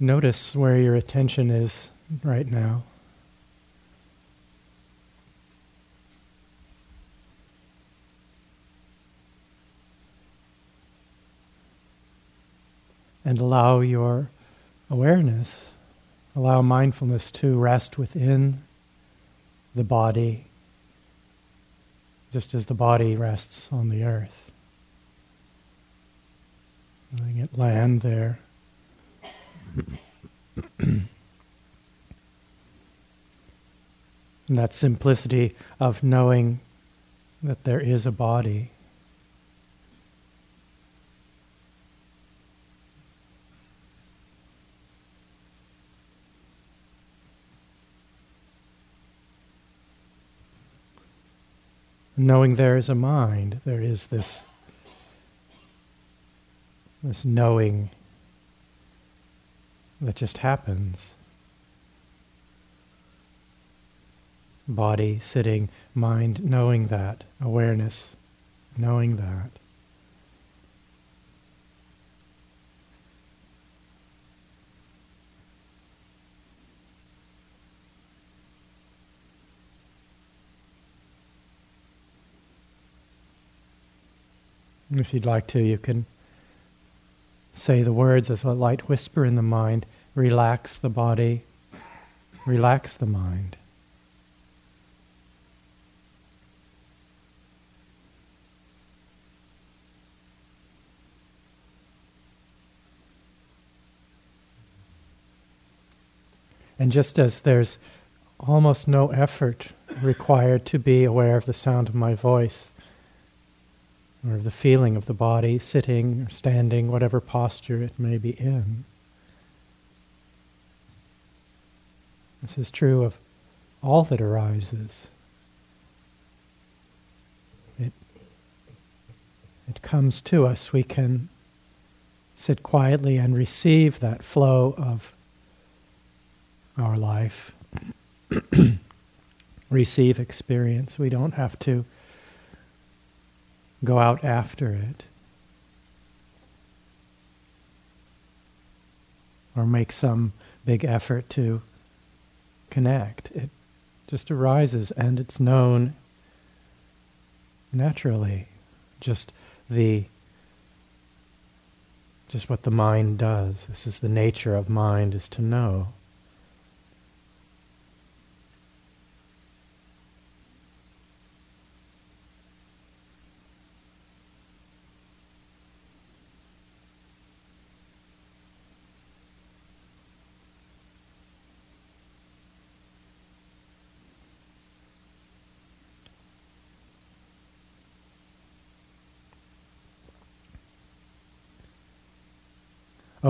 notice where your attention is right now. And allow your awareness, allow mindfulness to rest within the body, just as the body rests on the earth. Letting it land there. that simplicity of knowing that there is a body. Knowing there is a mind, there is this, this knowing that just happens. Body sitting, mind knowing that, awareness knowing that. If you'd like to, you can say the words as a light whisper in the mind relax the body, relax the mind. And just as there's almost no effort required to be aware of the sound of my voice, or the feeling of the body sitting or standing, whatever posture it may be in. This is true of all that arises. It, it comes to us. We can sit quietly and receive that flow of our life, receive experience. We don't have to go out after it. Or make some big effort to connect. It just arises and it's known naturally. Just the just what the mind does. This is the nature of mind is to know.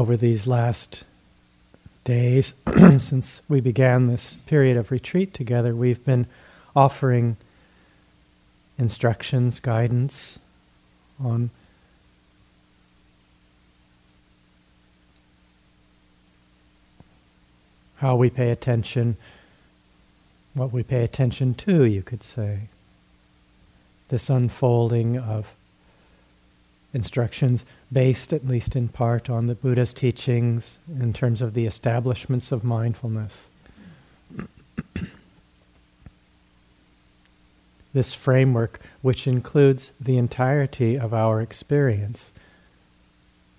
Over these last days since we began this period of retreat together, we've been offering instructions, guidance on how we pay attention, what we pay attention to, you could say. This unfolding of instructions based, at least in part, on the Buddha's teachings in terms of the establishments of mindfulness. this framework, which includes the entirety of our experience.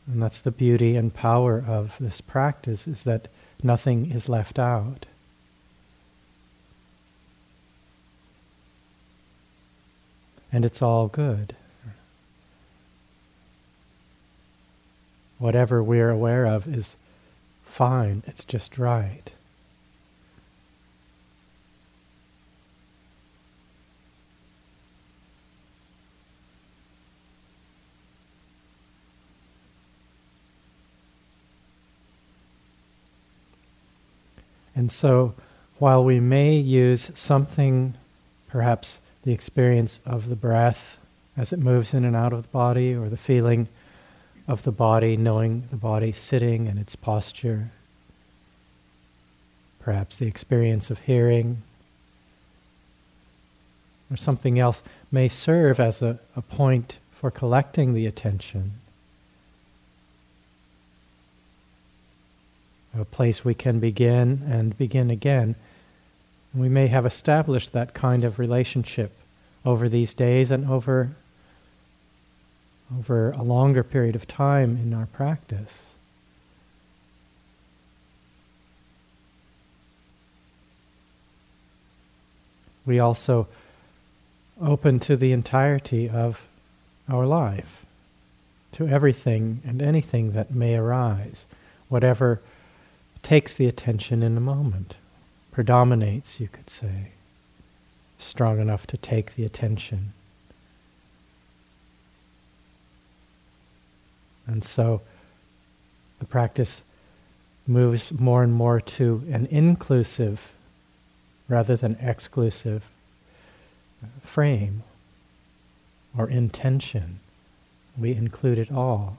And that's the beauty and power of this practice, is that nothing is left out. And it's all good. Whatever we're aware of is fine, it's just right. And so, while we may use something, perhaps the experience of the breath as it moves in and out of the body, or the feeling of the body, knowing the body sitting and its posture, perhaps the experience of hearing, or something else may serve as a, a point for collecting the attention. a place we can begin and begin again. We may have established that kind of relationship over these days and over, over a longer period of time in our practice. We also open to the entirety of our life, to everything and anything that may arise, whatever takes the attention in a moment, predominates, you could say, strong enough to take the attention. And so the practice moves more and more to an inclusive rather than exclusive frame or intention. We include it all.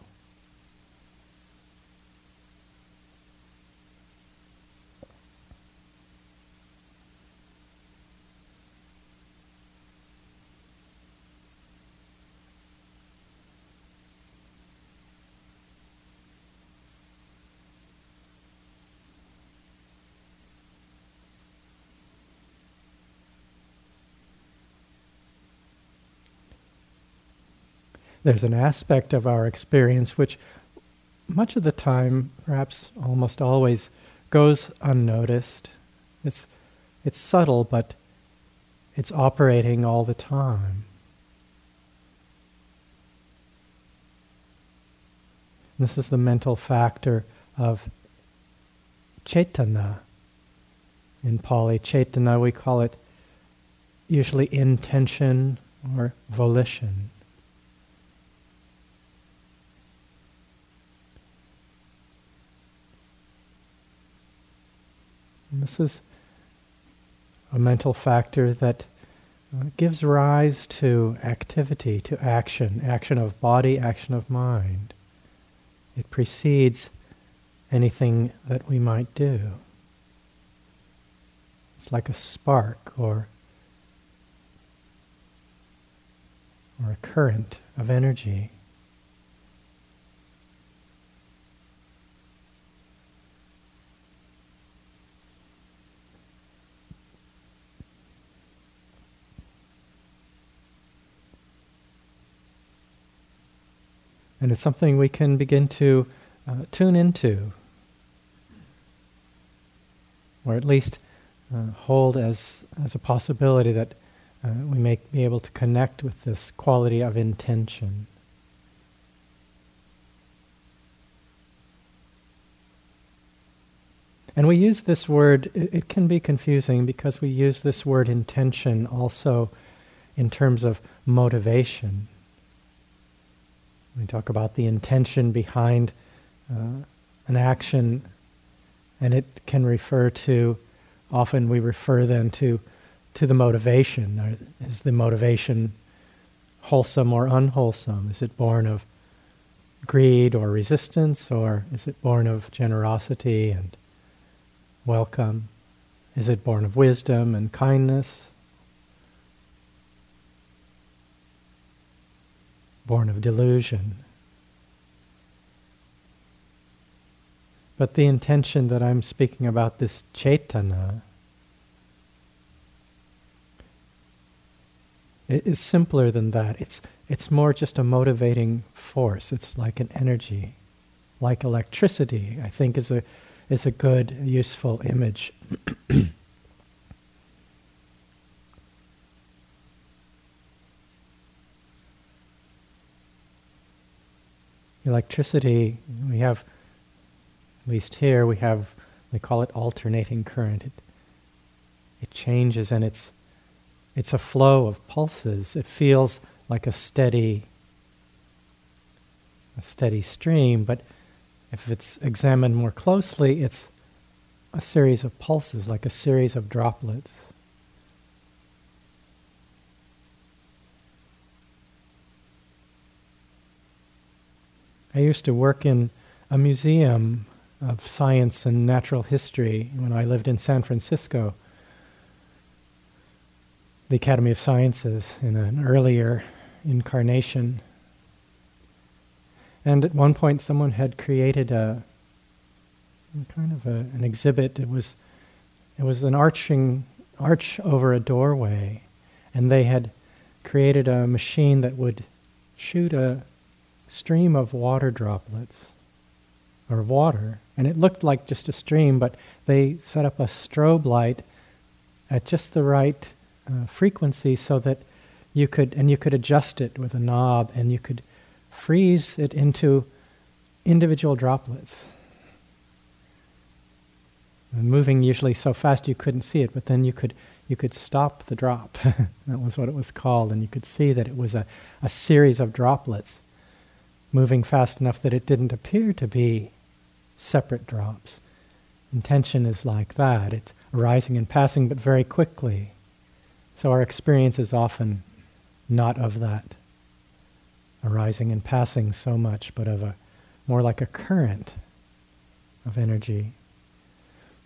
There's an aspect of our experience which much of the time, perhaps almost always, goes unnoticed. It's, it's subtle, but it's operating all the time. This is the mental factor of cetana. In Pali, cetana, we call it usually intention or volition. And this is a mental factor that uh, gives rise to activity, to action, action of body, action of mind. It precedes anything that we might do. It's like a spark or, or a current of energy. And it's something we can begin to uh, tune into, or at least uh, hold as, as a possibility that uh, we may be able to connect with this quality of intention. And we use this word, it, it can be confusing because we use this word intention also in terms of motivation. We talk about the intention behind uh, an action, and it can refer to, often we refer then to, to the motivation. Is the motivation wholesome or unwholesome? Is it born of greed or resistance, or is it born of generosity and welcome? Is it born of wisdom and kindness? Born of delusion. But the intention that I'm speaking about, this cetana, it is simpler than that. It's, it's more just a motivating force. It's like an energy, like electricity, I think is a, is a good, useful image. electricity, we have, at least here, we have, we call it alternating current. It, it changes and it's, it's a flow of pulses. It feels like a steady, a steady stream, but if it's examined more closely, it's a series of pulses, like a series of droplets. I used to work in a museum of science and natural history when I lived in San Francisco, the Academy of Sciences, in an earlier incarnation. And at one point, someone had created a, kind of a, an exhibit. It was, it was an arching arch over a doorway, and they had created a machine that would shoot a stream of water droplets or water, and it looked like just a stream, but they set up a strobe light at just the right uh, frequency so that you could, and you could adjust it with a knob, and you could freeze it into individual droplets. And moving usually so fast you couldn't see it, but then you could you could stop the drop. that was what it was called, and you could see that it was a, a series of droplets moving fast enough that it didn't appear to be separate drops. Intention is like that. It's arising and passing, but very quickly. So our experience is often not of that arising and passing so much, but of a more like a current of energy.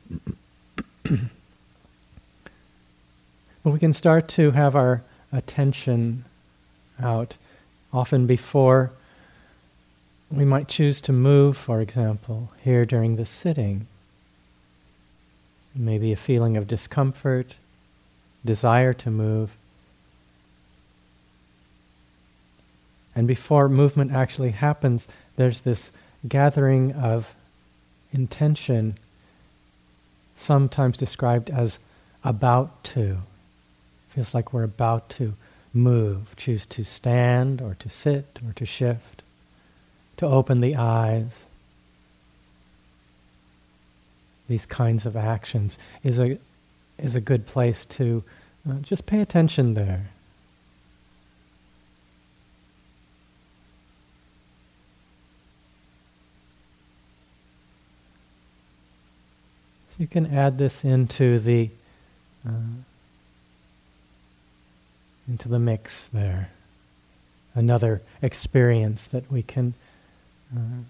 but we can start to have our attention out often before we might choose to move, for example, here during the sitting. Maybe a feeling of discomfort, desire to move. And before movement actually happens, there's this gathering of intention, sometimes described as about to. Feels like we're about to move, choose to stand or to sit or to shift to open the eyes. These kinds of actions is a, is a good place to uh, just pay attention there. So you can add this into the uh, into the mix there. Another experience that we can uh,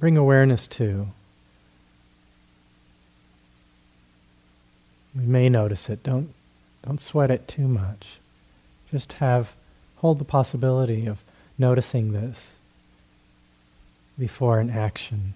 bring awareness to. We may notice it. Don't don't sweat it too much. Just have hold the possibility of noticing this before an action.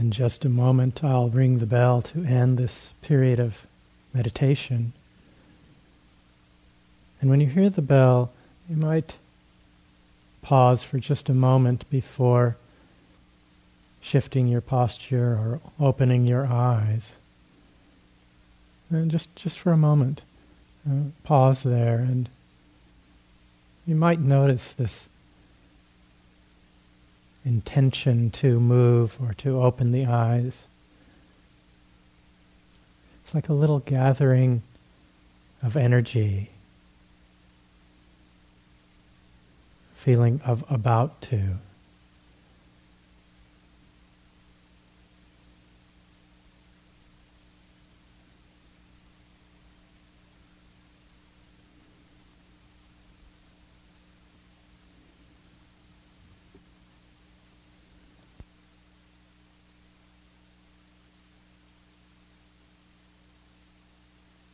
In just a moment, I'll ring the bell to end this period of meditation. And when you hear the bell, you might pause for just a moment before shifting your posture or opening your eyes. And just, just for a moment, uh, pause there, and you might notice this intention to move or to open the eyes. It's like a little gathering of energy, feeling of about to.